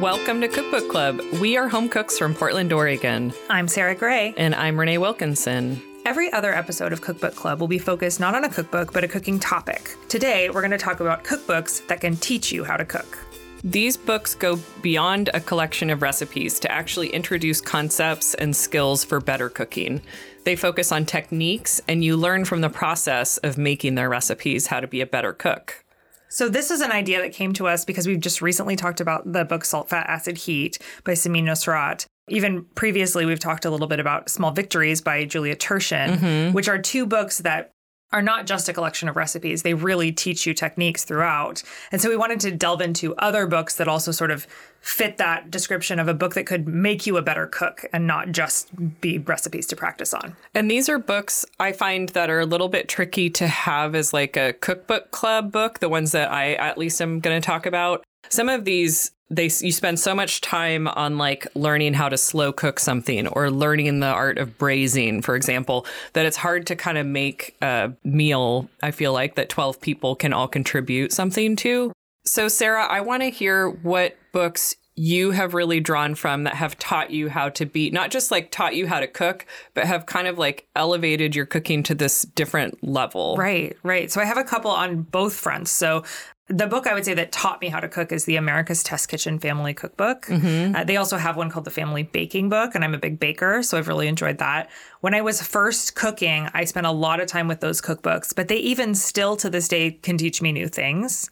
Welcome to Cookbook Club. We are home cooks from Portland, Oregon, I'm Sarah Gray. and I'm Renee Wilkinson. Every other episode of Cookbook Club will be focused not on a cookbook, but a cooking topic. Today, we're going to talk about cookbooks that can teach you how to cook. These books go beyond a collection of recipes to actually introduce concepts and skills for better cooking. They focus on techniques, and you learn from the process of making their recipes how to be a better cook. So, this is an idea that came to us because we've just recently talked about the book Salt, Fat, Acid, Heat by Samin Nosrat. Even previously, we've talked a little bit about Small Victories by Julia Turshen, mm-hmm. which are two books that are not just a collection of recipes. They really teach you techniques throughout. And so we wanted to delve into other books that also sort of fit that description of a book that could make you a better cook and not just be recipes to practice on. And these are books I find that are a little bit tricky to have as like a cookbook club book, the ones that I at least am going to talk about. Some of these they you spend so much time on like learning how to slow cook something or learning the art of braising for example that it's hard to kind of make a meal I feel like that 12 people can all contribute something to. So Sarah, I want to hear what books you have really drawn from that have taught you how to be not just like taught you how to cook, but have kind of like elevated your cooking to this different level. Right, right. So I have a couple on both fronts. So the book I would say that taught me how to cook is the America's Test Kitchen Family Cookbook. Uh, they also have one called the Family Baking Book, and I'm a big baker, so I've really enjoyed that. When I was first cooking, I spent a lot of time with those cookbooks, but they even still to this day can teach me new things.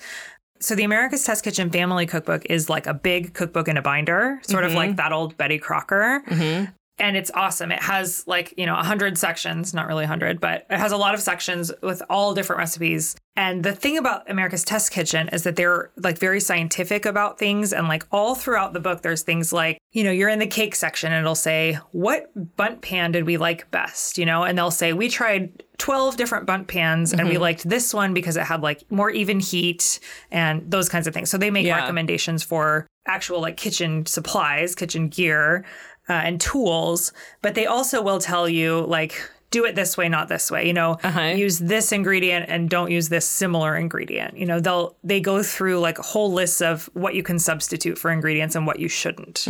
So the America's Test Kitchen Family Cookbook is like a big cookbook in a binder, sort of mm-hmm. like that old Betty Crocker. Mm-hmm. And it's awesome. It has like, you know, 100 sections, not really 100, but it has a lot of sections with all different recipes. And the thing about America's Test Kitchen is that they're like very scientific about things. And like all throughout the book, there's things like, you know, you're in the cake section and it'll say, what Bundt pan did we like best? You know, and they'll say, we tried 12 different Bundt pans and we mm-hmm. liked this one because it had like more even heat and those kinds of things. So they make Yeah. recommendations for actual like kitchen supplies, kitchen gear, uh, and tools, but they also will tell you like do it this way, not this way. You know, use this ingredient and don't use this similar ingredient. You know, they'll they go through like whole lists of what you can substitute for ingredients and what you shouldn't.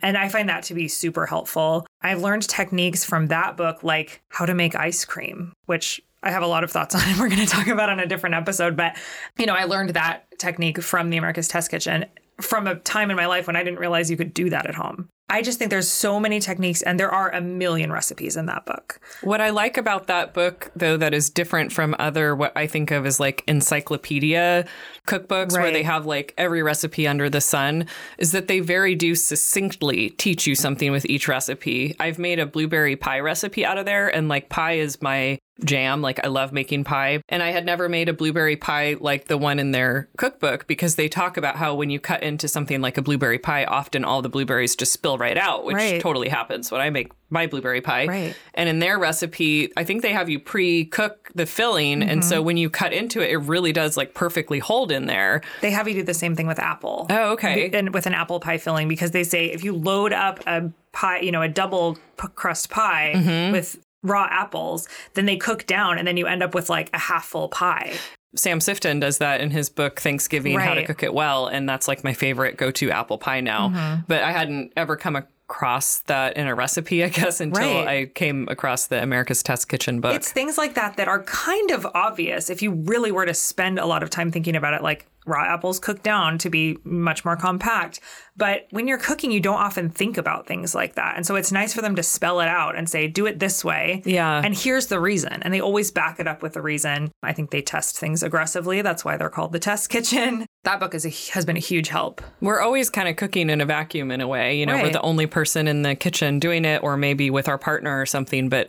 And I find that to be super helpful. I've learned techniques from that book, like how to make ice cream, which I have a lot of thoughts on and we're going to talk about on a different episode. But, you know, I learned that technique from the America's Test Kitchen from a time in my life when I didn't realize you could do that at home. I just think there's so many techniques and there are a million recipes in that book. What I like about that book, though, that is different from other what I think of as like encyclopedia cookbooks where they have like every recipe under the sun, is that they very do succinctly teach you something with each recipe. I've made a blueberry pie recipe out of there, and like pie is my jam. Like I love making pie. And I had never made a blueberry pie like the one in their cookbook because they talk about how when you cut into something like a blueberry pie, often all the blueberries just spill right out, which Right. totally happens when I make my blueberry pie. Right. And in their recipe, I think they have you pre-cook the filling, and so when you cut into it, it really does like perfectly hold in there. They have you do the same thing with apple. Oh, okay. And with an apple pie filling because they say if you load up a pie, you know, a double crust pie Mm-hmm. with raw apples, then they cook down and then you end up with like a half full pie. Sam Sifton does that in his book Thanksgiving: How to Cook It Well, and that's like my favorite go-to apple pie now. Mm-hmm. But I hadn't ever come across that in a recipe, I guess, until Right. I came across the America's Test Kitchen book. It's things like that that are kind of obvious if you really were to spend a lot of time thinking about it, like raw apples cooked down to be much more compact. But when you're cooking, you don't often think about things like that. And so it's nice for them to spell it out and say, do it this way. Yeah. And here's the reason. And they always back it up with the reason. I think they test things aggressively. That's why they're called the test kitchen. That book is a, has been a huge help. We're always kind of cooking in a vacuum in a way. You know, we're the only person in the kitchen doing it, or maybe with our partner or something. But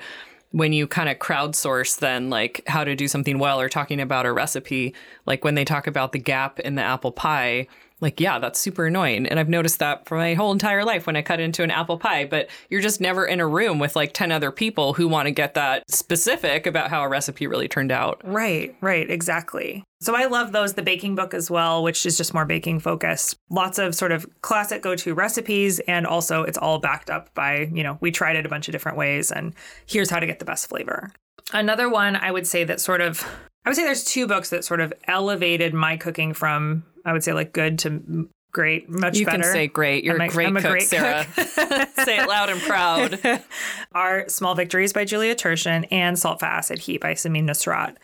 when you kind of crowdsource, then like how to do something well or talking about a recipe, like when they talk about the gap in the apple pie, like, yeah, that's super annoying. And I've noticed that for my whole entire life when I cut into an apple pie. But you're just never in a room with like 10 other people who want to get that specific about how a recipe really turned out. Right, right, exactly. So I love those, the baking book as well, which is just more baking focused. Lots of sort of classic go to recipes. And also, it's all backed up by, you know, we tried it a bunch of different ways and here's how to get the best flavor. Another one I would say that sort of, I would say there's two books that sort of elevated my cooking from, I would say like good to great, much You better. can say great. You're I'm a great I'm a cook, great Sarah. say it loud and proud. are Small Victories by Julia Turshen and Salt Fat Acid Heat by Samin Nosrat.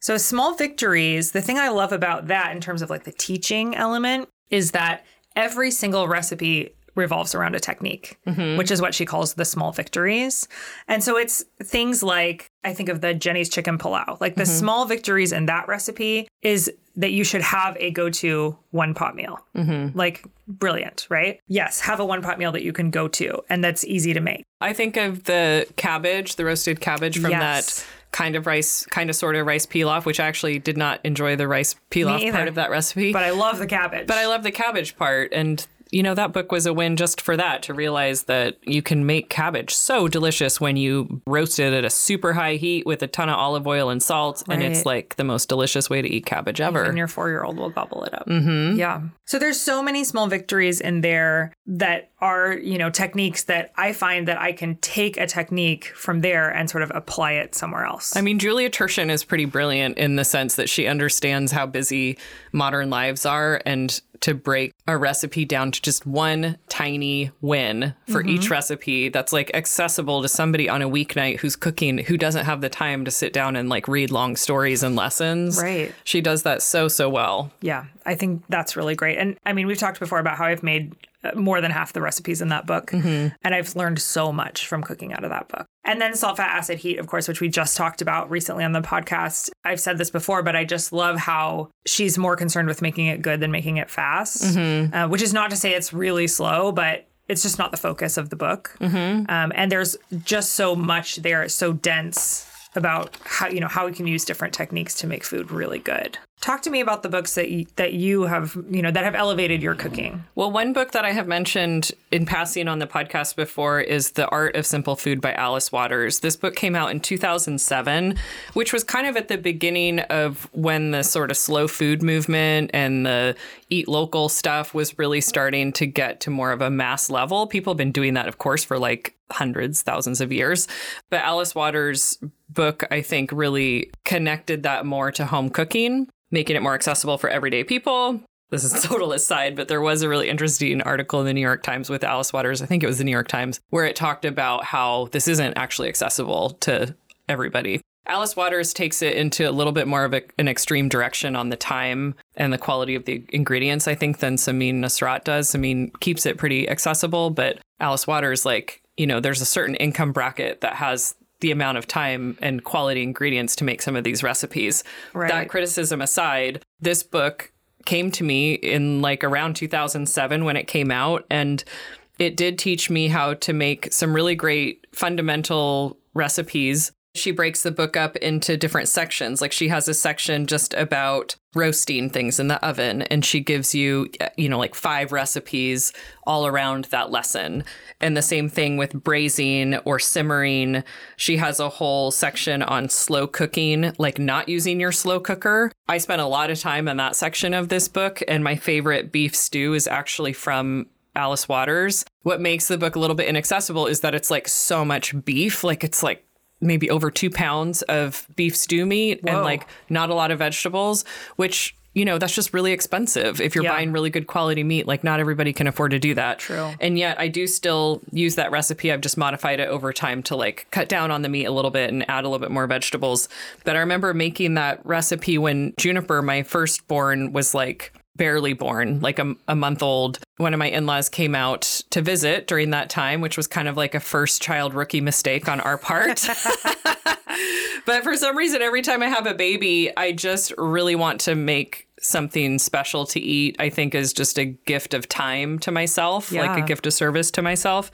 So, Small Victories, the thing I love about that in terms of like the teaching element is that every single recipe revolves around a technique, mm-hmm. which is what she calls the small victories. And so it's things like I think of the Jenny's chicken pilau. Like the mm-hmm. small victories in that recipe is that you should have a go-to one pot meal. Mm-hmm. Like brilliant, right? Yes, have a one pot meal that you can go to and that's easy to make. I think of the cabbage, the roasted cabbage from Yes. that kind of rice, kind of sort of rice pilaf, which I actually did not enjoy the rice pilaf part of that recipe. But I love the cabbage. But I love the cabbage part. And, you know, that book was a win just for that to realize that you can make cabbage so delicious when you roast it at a super high heat with a ton of olive oil and salt. And it's like the most delicious way to eat cabbage ever. and your four year old will gobble it up. Mm-hmm. Yeah. So there's so many small victories in there that are, you know, techniques that I find that I can take a technique from there and sort of apply it somewhere else. I mean, Julia Turshen is pretty brilliant in the sense that she understands how busy modern lives are and to break a recipe down to just one tiny win for each mm-hmm. recipe that's like accessible to somebody on a weeknight who's cooking who doesn't have the time to sit down and like read long stories and lessons. Right. She does that so, so well. yeah, I think that's really great. And I mean, we've talked before about how I've made more than half the recipes in that book, and I've learned so much from cooking out of that book. And then salt, fat, acid, heat, of course, which we just talked about recently on the podcast. I've said this before, but I just love how she's more concerned with making it good than making it fast, uh, which is not to say it's really slow, but it's just not the focus of the book. Um, and there's just so much there, it's so dense about how you know how we can use different techniques to make food really good. Talk to me about the books that you, that you have you know that have elevated your cooking. Well, one book that I have mentioned in passing on the podcast before is The Art of Simple Food by Alice Waters. This book came out in 2007, which was kind of at the beginning of when the sort of slow food movement and the eat local stuff was really starting to get to more of a mass level. People have been doing that, of course, for like hundreds, thousands of years. But Alice Waters' book, I think, really connected that more to home cooking, making it more accessible for everyday people this is total aside, but there was a really interesting article in the New York Times with Alice Waters. I think it was the New York Times, where it talked about how this isn't actually accessible to everybody. Alice Waters takes it into a little bit more of a, an extreme direction on the time and the quality of the ingredients, I think, than Samin Nosrat does. Samin keeps it pretty accessible, but Alice Waters, like, you know, there's a certain income bracket that has the amount of time and quality ingredients to make some of these recipes. Right. That criticism aside, this book came to me in like around 2007 when it came out and it did teach me how to make some really great fundamental recipes she breaks the book up into different sections like she has a section just about roasting things in the oven and she gives you you know like five recipes all around that lesson and the same thing with braising or simmering she has a whole section on slow cooking like not using your slow cooker i spent a lot of time in that section of this book and my favorite beef stew is actually from Alice Waters. What makes the book a little bit inaccessible is that it's like so much beef. Like it's like maybe over two pounds of beef stew meat and like not a lot of vegetables, which you know that's just really expensive if you're Yeah. buying really good quality meat. Like not everybody can afford to do that. True. and yet i do still use that recipe. I've just modified it over time to like cut down on the meat a little bit and add a little bit more vegetables. But i remember making that recipe when juniper my firstborn was like barely born, like a, a month old. One of my in laws came out to visit during that time, which was kind of like a first child rookie mistake on our part. but for some reason, every time I have a baby, I just really want to make something special to eat. I think is just a gift of time to myself, like a gift of service to myself.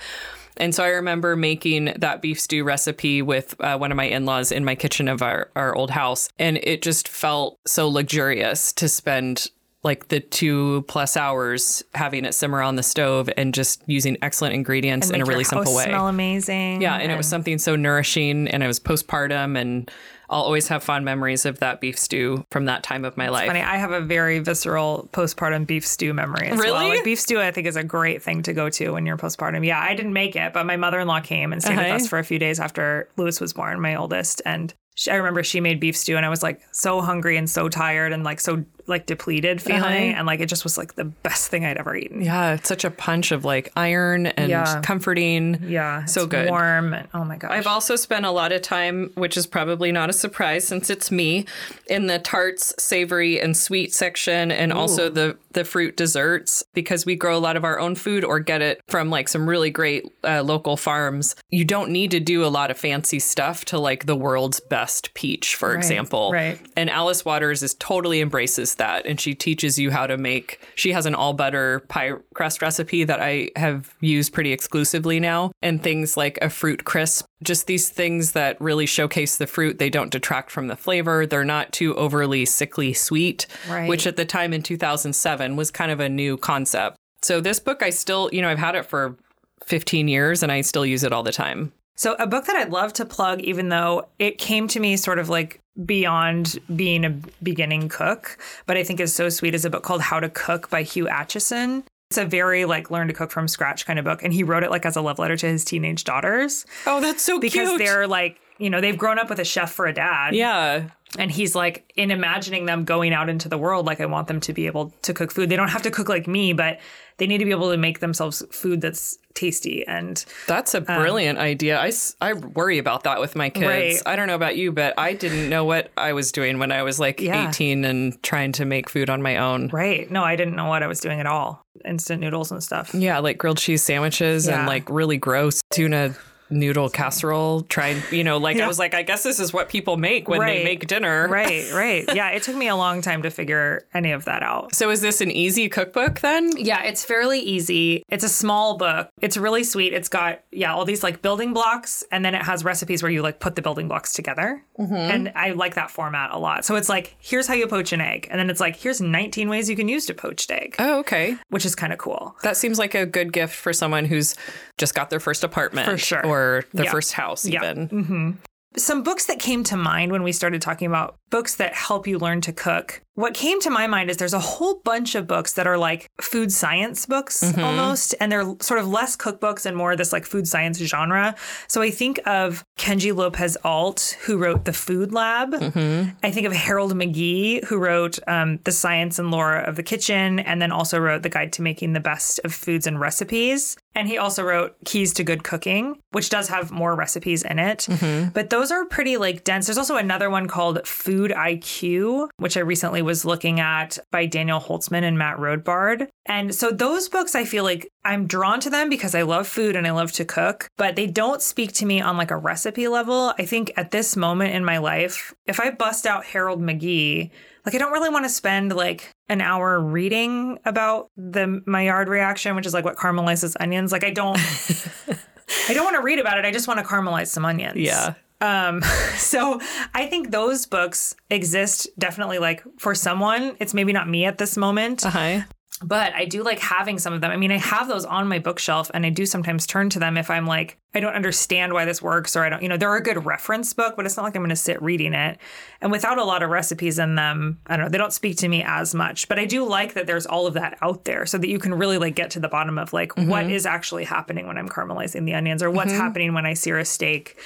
And so I remember making that beef stew recipe with uh, one of my in laws in my kitchen of our, our old house. And it just felt so luxurious to spend like the two plus hours having it simmer on the stove and just using excellent ingredients in a really simple way. Smell amazing. Yeah, and it was something so nourishing, and it was postpartum, and I'll always have fond memories of that beef stew from that time of my life. Funny, I have a very visceral postpartum beef stew memory as well. Really? Like beef stew, I think is a great thing to go to when you're postpartum. Yeah, I didn't make it, but my mother-in-law came and stayed with Uh-huh. us for a few days after Lewis was born, my oldest, and I remember she made beef stew, and I was like so hungry and so tired and like so like depleted feeling, and like it just was like the best thing I'd ever eaten. Yeah, it's such a punch of like iron and Yeah. comforting. Yeah, So good. warm. And, oh my gosh, I've also spent a lot of time, which is probably not a surprise since it's me, in the tarts, savory, and sweet section, and also the the fruit desserts because we grow a lot of our own food or get it from like some really great uh, local farms. You don't need to do a lot of fancy stuff to like the world's best peach, for example. right. And Alice Waters is totally embraces that, and she teaches you how to make. She has an all butter pie crust recipe that I have used pretty exclusively now, and things like a fruit crisp. Just these things that really showcase the fruit. They don't detract from the flavor. They're not too overly sickly sweet, Right. which at the time in 2007 was kind of a new concept. So this book, I still, you know, I've had it for 15 years, and I still use it all the time. So, a book that I'd love to plug, even though it came to me sort of like beyond being a beginning cook, but I think is so sweet, is a book called How to Cook by Hugh Acheson. It's a very like learn to cook from scratch kind of book. And he wrote it like as a love letter to his teenage daughters Oh, that's so because cute. Because they're like, you know, they've grown up with a chef for a dad. yeah, And he's like, in imagining them going out into the world, like, I want them to be able to cook food. They don't have to cook like me, but they need to be able to make themselves food that's tasty. And That's a um, brilliant idea. I, I worry about that with my kids. Right. I don't know about you, but I didn't know what I was doing when I was like Yeah. 18 and trying to make food on my own. right. No, I didn't know what I was doing at all. Instant noodles and stuff. Yeah, like grilled cheese sandwiches and like really gross tuna noodle casserole. Trying, you know, like I was like, I guess this is what people make when they make dinner. Right, right. Yeah, it took me a long time to figure any of that out. So is this an easy cookbook then? Yeah, it's fairly easy. It's a small book. It's really sweet. It's got, yeah, all these like building blocks, and then it has recipes where you like put the building blocks together. Mm-hmm. And I like that format a lot. So it's like, here's how you poach an egg. And then it's like, here's 19 ways you can use to poached egg, Oh, okay. which is kind of cool. That seems like a good gift for someone who's just got their first apartment For sure. or their Yeah. first house Yeah. even. Mm-hmm. some books that came to mind when we started talking about books that help you learn to cook. What came to my mind is there's a whole bunch of books that are like food science books mm-hmm. almost, and they're sort of less cookbooks and more this like food science genre. So I think of Kenji Lopez Alt, who wrote The Food Lab. Mm-hmm. I think of Harold McGee, who wrote um, The Science and Lore of the Kitchen, and then also wrote The Guide to Making the Best of Foods and Recipes. And he also wrote Keys to Good Cooking, which does have more recipes in it. Mm-hmm. But those are pretty like dense. There's also another one called Food IQ, which I recently was looking at by Daniel Holzman and Matt Rodbard. And so those books, I feel like I'm drawn to them because I love food and I love to cook, but they don't speak to me on like a recipe level. I think at this moment in my life, if I bust out Harold McGee, like I don't really want to spend like an hour reading about the Maillard reaction, which is like what caramelizes onions. Like I don't I don't want to read about it. I just want to caramelize some onions. Yeah. Um, so I think those books exist definitely like for someone. It's maybe not me at this moment, Uh-huh. but I do like having some of them. I mean, I have those on my bookshelf and I do sometimes turn to them if I'm like, I don't understand why this works or I don't, you know, they're a good reference book, but it's not like I'm going to sit reading it. And without a lot of recipes in them, I don't know, they don't speak to me as much. But I do like that there's all of that out there so that you can really like get to the bottom of like what is actually happening when I'm caramelizing the onions or what's happening when I sear a steak.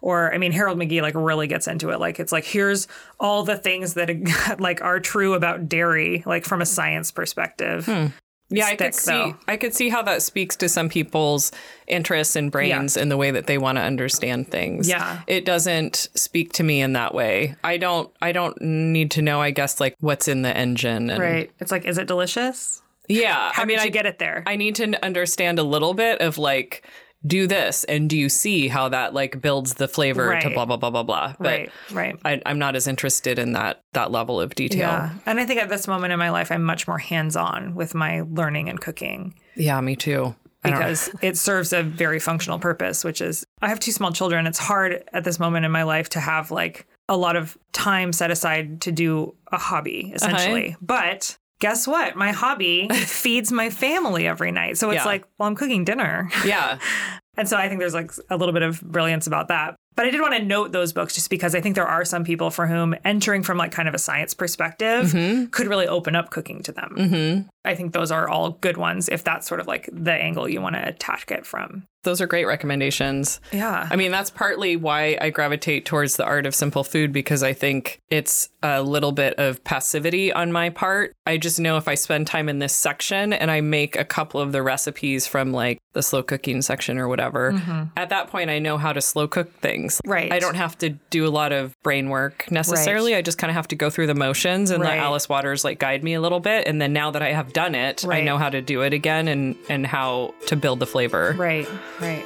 Or I mean, Harold McGee like really gets into it. Like it's like here's all the things that like are true about dairy, like from a science perspective. Hmm. Yeah, I could see though. I could see how that speaks to some people's interests and brains in the way that they want to understand things. Yeah. It doesn't speak to me in that way. I don't I don't need to know, I guess, like what's in the engine and Right. It's like, is it delicious? Yeah. How I mean I get it there? I need to understand a little bit of like do this and do you see how that like builds the flavor to blah blah blah blah blah. But right. Right. I, I'm not as interested in that that level of detail. Yeah. And I think at this moment in my life, I'm much more hands on with my learning and cooking Yeah, me too. Because it serves a very functional purpose, which is I have two small children. It's hard at this moment in my life to have like a lot of time set aside to do a hobby, uh-huh. essentially. But guess what? My hobby feeds my family every night. So it's Yeah. like, well, I'm cooking dinner. yeah. And so I think there's like a little bit of brilliance about that. But I did want to note those books just because I think there are some people for whom entering from like kind of a science perspective mm-hmm. could really open up cooking to them. Mm-hmm. I think those are all good ones if that's sort of like the angle you want to attack it from. Those are great recommendations. Yeah. I mean, that's partly why I gravitate towards the art of simple food because I think it's a little bit of passivity on my part. I just know if I spend time in this section and I make a couple of the recipes from like the slow cooking section or whatever, mm-hmm. at that point I know how to slow cook things. Right. I don't have to do a lot of brain work necessarily. Right. I just kind of have to go through the motions and right. let Alice Waters like guide me a little bit. And then now that I have done it, right. I know how to do it again and and how to build the flavor. Right. Right.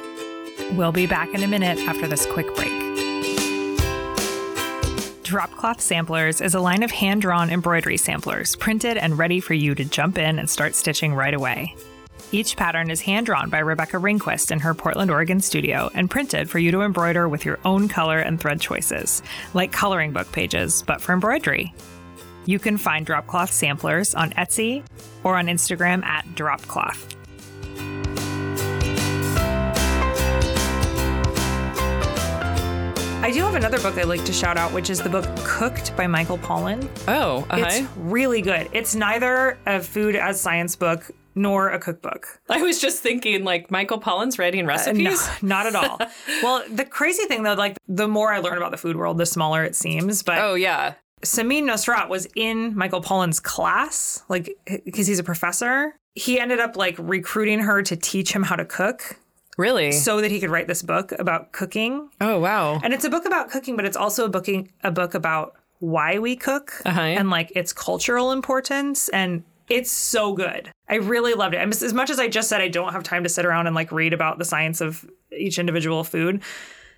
We'll be back in a minute after this quick break. Dropcloth Samplers is a line of hand drawn embroidery samplers, printed and ready for you to jump in and start stitching right away. Each pattern is hand drawn by Rebecca Ringquist in her Portland, Oregon studio and printed for you to embroider with your own color and thread choices, like coloring book pages, but for embroidery. You can find Dropcloth samplers on Etsy or on Instagram at Dropcloth. I do have another book I'd like to shout out, which is the book Cooked by Michael Pollan. Oh, uh-huh. it's really good. It's neither a food as science book nor a cookbook. I was just thinking, like, Michael Pollan's writing recipes? Uh, no, not at all. well, the crazy thing, though, like, the more I learn about the food world, the smaller it seems. But oh, yeah. Samin Nosrat was in Michael Pollan's class, like, because he's a professor. He ended up, like, recruiting her to teach him how to cook. Really? So that he could write this book about cooking. Oh, wow. And it's a book about cooking, but it's also a booking a book about why we cook uh-huh. and like its cultural importance and it's so good. I really loved it. As much as I just said I don't have time to sit around and like read about the science of each individual food,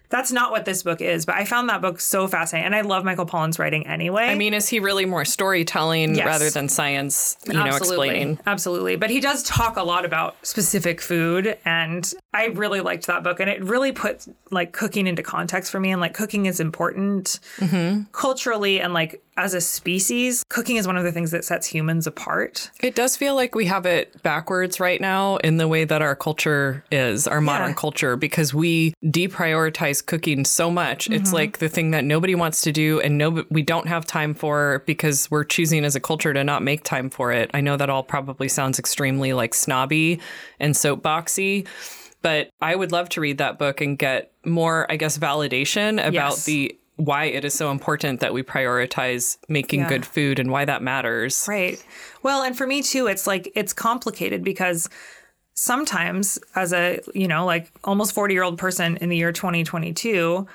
that's not what this book is, but I found that book so fascinating. And I love Michael Pollan's writing anyway. I mean, is he really more storytelling yes. rather than science, you Absolutely. know, explaining? Absolutely. But he does talk a lot about specific food. And I really liked that book. And it really put like cooking into context for me. And like cooking is important mm-hmm. culturally and like as a species, cooking is one of the things that sets humans apart. It does feel like we have it backwards right now in the way that our culture is, our modern yeah. culture, because we deprioritize cooking so much. Mm-hmm. It's like the thing that nobody wants to do and no we don't have time for because we're choosing as a culture to not make time for it. I know that all probably sounds extremely like snobby and soapboxy, but I would love to read that book and get more, I guess, validation about yes. the why it is so important that we prioritize making yeah. good food and why that matters. Right. Well, and for me too, it's like it's complicated because sometimes as a, you know, like almost 40 year old person in the year 2022,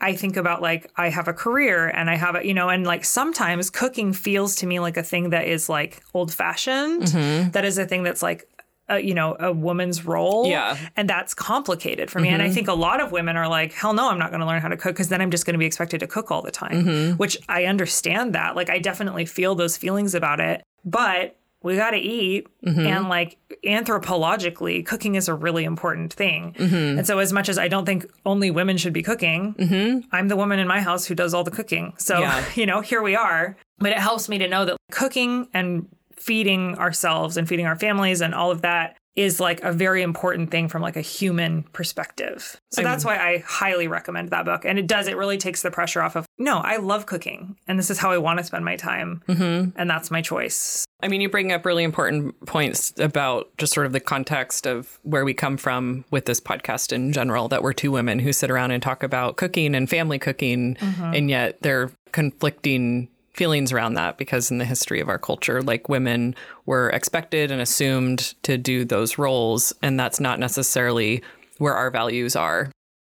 I think about like I have a career and I have a, you know, and like sometimes cooking feels to me like a thing that is like old fashioned. Mm-hmm. That is a thing that's like a, you know a woman's role yeah and that's complicated for me mm-hmm. and i mm-hmm. think a lot of women are like hell no i'm not going to learn how to cook because then i'm just going to be expected to cook all the time mm-hmm. which i understand that like i definitely feel those feelings about it but we got to eat mm-hmm. and like anthropologically cooking is a really important thing mm-hmm. and so as much as i don't think only women should be cooking mm-hmm. i'm the woman in my house who does all the cooking so yeah. you know here we are but it helps me to know that cooking and feeding ourselves and feeding our families and all of that is like a very important thing from like a human perspective. So that's why I highly recommend that book. And it does, it really takes the pressure off of, no, I love cooking and this is how I want to spend my time. Mm-hmm. And that's my choice. I mean, you bring up really important points about just sort of the context of where we come from with this podcast in general, that we're two women who sit around and talk about cooking and family cooking. Mm-hmm. And yet they're conflicting feelings around that because in the history of our culture, like women were expected and assumed to do those roles. And that's not necessarily where our values are.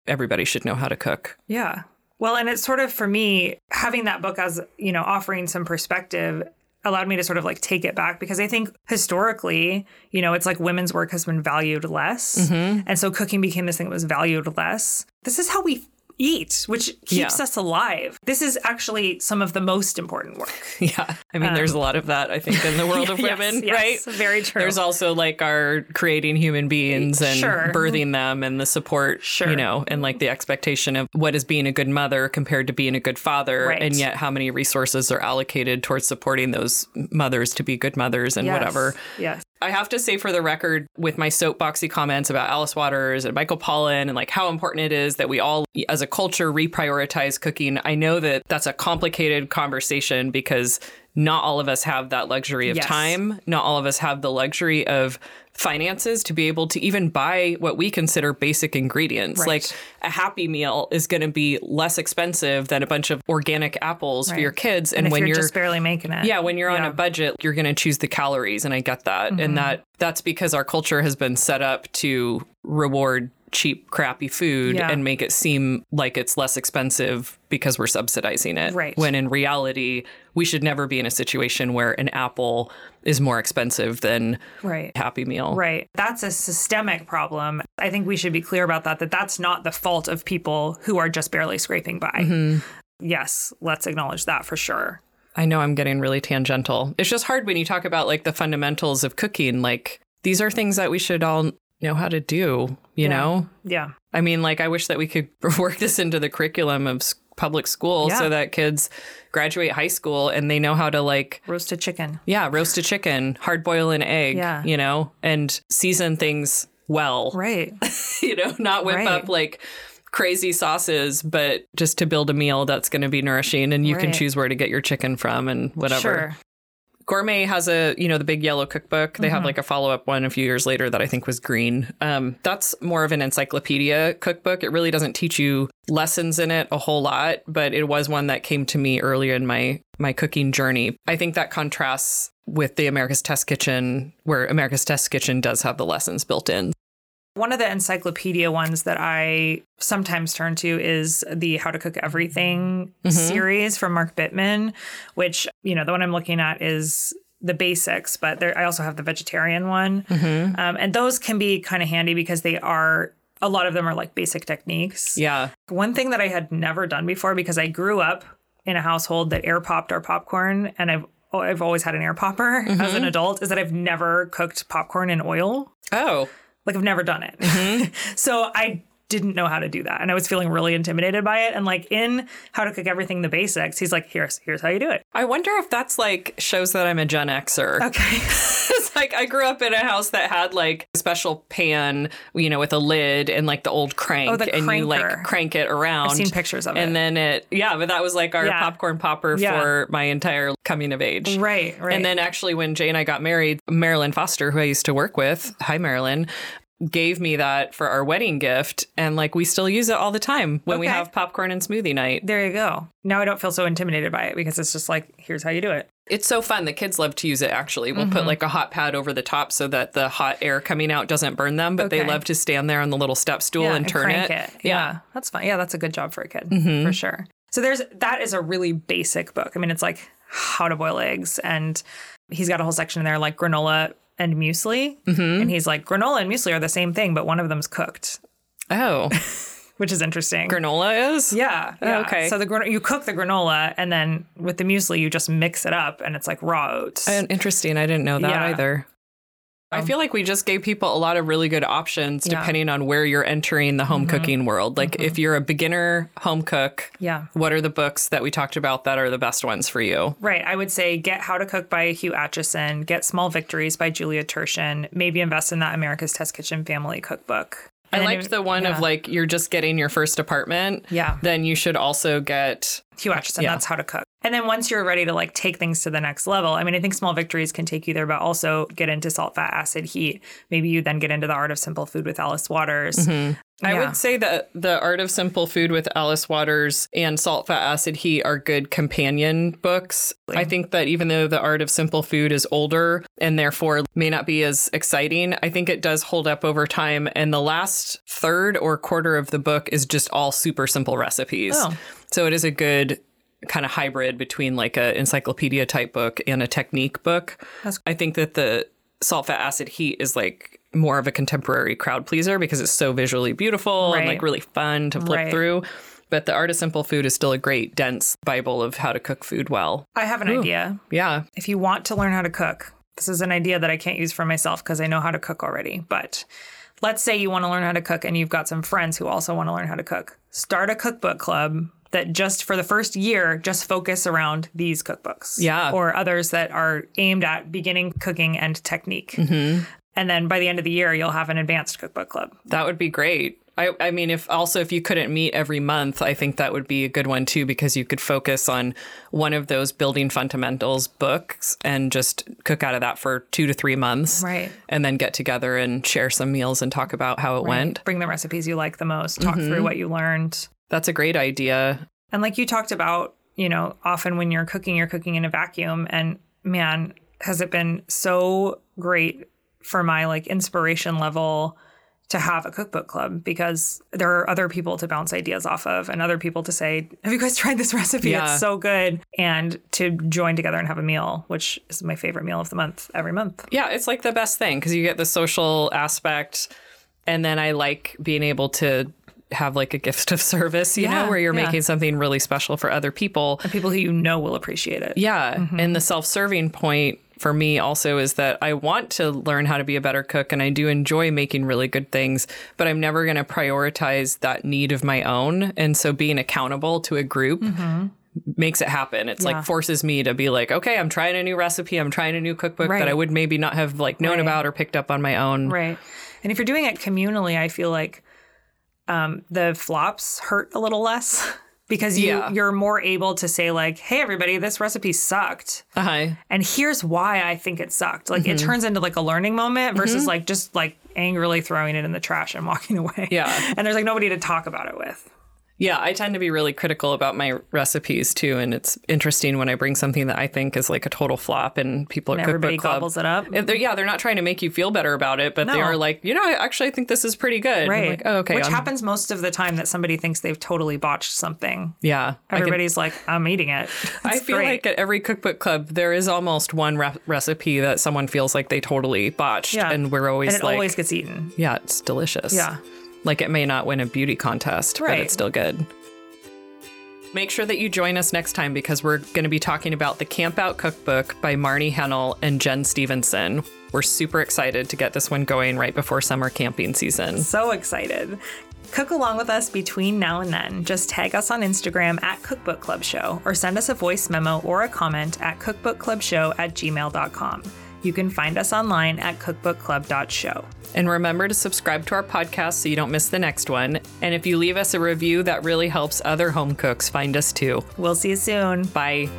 Everybody should know how to cook. Yeah. Well, and it's sort of for me, having that book as, you know, offering some perspective allowed me to sort of like take it back because I think historically, you know, it's like women's work has been valued less. Mm-hmm. And so cooking became this thing that was valued less. This is how we eat, which keeps yeah. us alive. This is actually some of the most important work. Yeah. I mean, um, there's a lot of that, I think, in the world of women, yes, right? Very true. There's also like our creating human beings and sure. birthing them and the support, sure. you know, and like the expectation of what is being a good mother compared to being a good father. Right. And yet how many resources are allocated towards supporting those mothers to be good mothers and yes. whatever. Yes. I have to say for the record, with my soapboxy comments about Alice Waters and Michael Pollan and like how important it is that we all, as a culture, reprioritize cooking, I know that that's a complicated conversation because not all of us have that luxury of Yes. time. Not all of us have the luxury of finances to be able to even buy what we consider basic ingredients. Right. Like a happy meal is going to be less expensive than a bunch of organic apples for your kids. And, if when you're, you're just barely making it. yeah, when you're on a budget, you're going to choose the calories and I get that. And mm-hmm. that that's because our culture has been set up to reward cheap crappy food Yeah. and make it seem like it's less expensive because we're subsidizing it. Right. When in reality, we should never be in a situation where an apple is more expensive than Right. Happy Meal. Right. That's a systemic problem. I think we should be clear about that, that that's not the fault of people who are just barely scraping by. Mm-hmm. Yes, let's acknowledge that for sure. I know I'm getting really tangential. It's just hard when you talk about like the fundamentals of cooking. Like these are things that we should all know how to do, you know? Yeah. I mean, like, I wish that we could work this into the curriculum of public school Yeah. so that kids graduate high school and they know how to, like, Roasted chicken. yeah, roast a chicken, hard boil an egg, Yeah. you know, and season things well, Right. you know, not whip Right. up like crazy sauces, but just to build a meal that's going to be nourishing and you can choose where to get your chicken from and whatever. Sure. Gourmet has a, you know, the big yellow cookbook. They Mm-hmm. have like a follow up one a few years later that I think was green. Um, that's more of an encyclopedia cookbook. It really doesn't teach you lessons in it a whole lot, but it was one that came to me earlier in my my cooking journey. I think that contrasts with the America's Test Kitchen, where America's Test Kitchen does have the lessons built in. One of the encyclopedia ones that I sometimes turn to is the How to Cook Everything mm-hmm. series from Mark Bittman, which, you know, the one I'm looking at is the basics, but there, I also have the vegetarian one. Mm-hmm. Um, and those can be kind of handy because they are, a lot of them are like basic techniques. Yeah. One thing that I had never done before because I grew up in a household that air popped our popcorn and I've I've always had an air popper mm-hmm. as an adult is that I've never cooked popcorn in oil. Oh, Like I've never done it. Mm-hmm. so I didn't know how to do that. And I was feeling really intimidated by it. And like in how to cook everything the basics, he's like, here's here's how you do it. I wonder if that's like shows that I'm a Gen Xer. Okay. it's like I grew up in a house that had like a special pan, you know, with a lid and like the old crank, Oh, the and you like crank it around. I've seen pictures of it. and then it, yeah, but that was like our Yeah. popcorn popper Yeah. for my entire coming of age. Right, right. And then actually, when Jay and I got married, Marilyn Foster, who I used to work with, hi Marilyn, gave me that for our wedding gift, and like we still use it all the time when we have popcorn and smoothie night. there you go. Now I don't feel so intimidated by it because it's just like, here's how you do it. It's so fun. The kids love to use it actually. We'll Mm-hmm. put like a hot pad over the top so that the hot air coming out doesn't burn them, but they love to stand there on the little step stool and turn crank it. Yeah. that's fine. Yeah, that's a good job for a kid Mm-hmm. for sure. So there's that is a really basic book. I mean, it's like how to boil eggs, and he's got a whole section in there like granola and muesli, Mm-hmm. and he's like granola and muesli are the same thing, but one of them's cooked, Oh, which is interesting. granola is? yeah, Oh, okay. So the gran- you cook the granola, and then with the muesli, you just mix it up, and it's like raw oats. Uh, Interesting. I didn't know that Yeah. either. I feel like we just gave people a lot of really good options Yeah. Mm-hmm. depending on where you're entering the home cooking world. Like if you're a beginner home cook, yeah. what are the books that we talked about that are the best ones for you? Right. I would say get How to Cook by Hugh Acheson, get Small Victories by Julia Turshen, maybe invest in that America's Test Kitchen Family Cookbook. I liked the one yeah. of like you're just getting your first apartment. Yeah. Then you should also get Hugh Acheson, Yeah. that's how to cook. And then once you're ready to like take things to the next level, I mean, I think small victories can take you there, but also get into salt, fat, acid, heat. Maybe you then get into the art of simple food with Alice Waters. Mm-hmm. I Yeah. would say that the Art of Simple Food with Alice Waters and Salt, Fat, Acid, Heat are good companion books. I think that even though the Art of Simple Food is older and therefore may not be as exciting, I think it does hold up over time. And the last third or quarter of the book is just all super simple recipes. Oh. So it is a good kind of hybrid between like a encyclopedia type book and a technique book. That's- I think that the salt, fat, acid, heat is like more of a contemporary crowd pleaser because it's so visually beautiful and like really fun to flip Right. through. But the Art of Simple Food is still a great, dense Bible of how to cook food well. I have an idea. Yeah. If you want to learn how to cook, this is an idea that I can't use for myself because I know how to cook already. But let's say you want to learn how to cook and you've got some friends who also want to learn how to cook. Start a cookbook club that just for the first year just focus around these cookbooks. Yeah. Or others that are aimed at beginning cooking and technique. Mm-hmm. And then by the end of the year, you'll have an advanced cookbook club. That would be great. I, I mean, if also if you couldn't meet every month, I think that would be a good one too, because you could focus on one of those building fundamentals books and just cook out of that for two to three months. Right. And then get together and share some meals and talk about how it went. Bring the recipes you like the most, talk Mm-hmm. through what you learned. That's a great idea. And like you talked about, you know, often when you're cooking, you're cooking in a vacuum. And man, has it been so great for my like inspiration level to have a cookbook club because there are other people to bounce ideas off of and other people to say, Have you guys tried this recipe? Yeah. It's so good. And to join together and have a meal, which is my favorite meal of the month every month. Yeah, it's like the best thing because you get the social aspect. And then I like being able to have like a gift of service, you Yeah, know, where you're yeah. making something really special for other people. And people who you know will appreciate it. Yeah. Mm-hmm. And the self serving point for me also is that I want to learn how to be a better cook and I do enjoy making really good things, but I'm never going to prioritize that need of my own. And so being accountable to a group. Mm-hmm. Makes it happen. It's Yeah. like forces me to be like, okay, I'm trying a new recipe. I'm trying a new cookbook Right. that I would maybe not have like known Right. about or picked up on my own. Right. And if you're doing it communally, I feel like um, the flops hurt a little less because you Yeah. you're more able to say like, "Hey, everybody, this recipe sucked, Uh-huh. and here's why I think it sucked." Like it turns into like a learning moment versus like just like angrily throwing it in the trash and walking away. Yeah. and there's like nobody to talk about it with. Yeah, I tend to be really critical about my recipes too, and it's interesting when I bring something that I think is like a total flop, and people at Cookbook everybody Club, gobbles it up. They're- yeah, they're not trying to make you feel better about it, but they are like, you know, actually, I think this is pretty good. Right. like, oh, okay. Which I'm- happens most of the time that somebody thinks they've totally botched something. Yeah, I can- Everybody's like, I'm eating it. I feel great. like at every cookbook club there is almost one re- recipe that someone feels like they totally botched, Yeah. and we're always and it like, always gets eaten. yeah, it's delicious. Yeah. Like it may not win a beauty contest, but it's still good. Make sure that you join us next time because we're going to be talking about the Camp Out Cookbook by Marnie Hanel and Jen Stevenson. We're super excited to get this one going right before summer camping season. So excited. Cook along with us between now and then. Just tag us on Instagram at Cookbook Club Show or send us a voice memo or a comment at cookbookclubshow at gmail.com. You can find us online at cookbookclub.show. And remember to subscribe to our podcast so you don't miss the next one. And if you leave us a review, that really helps other home cooks find us too. We'll see you soon. Bye.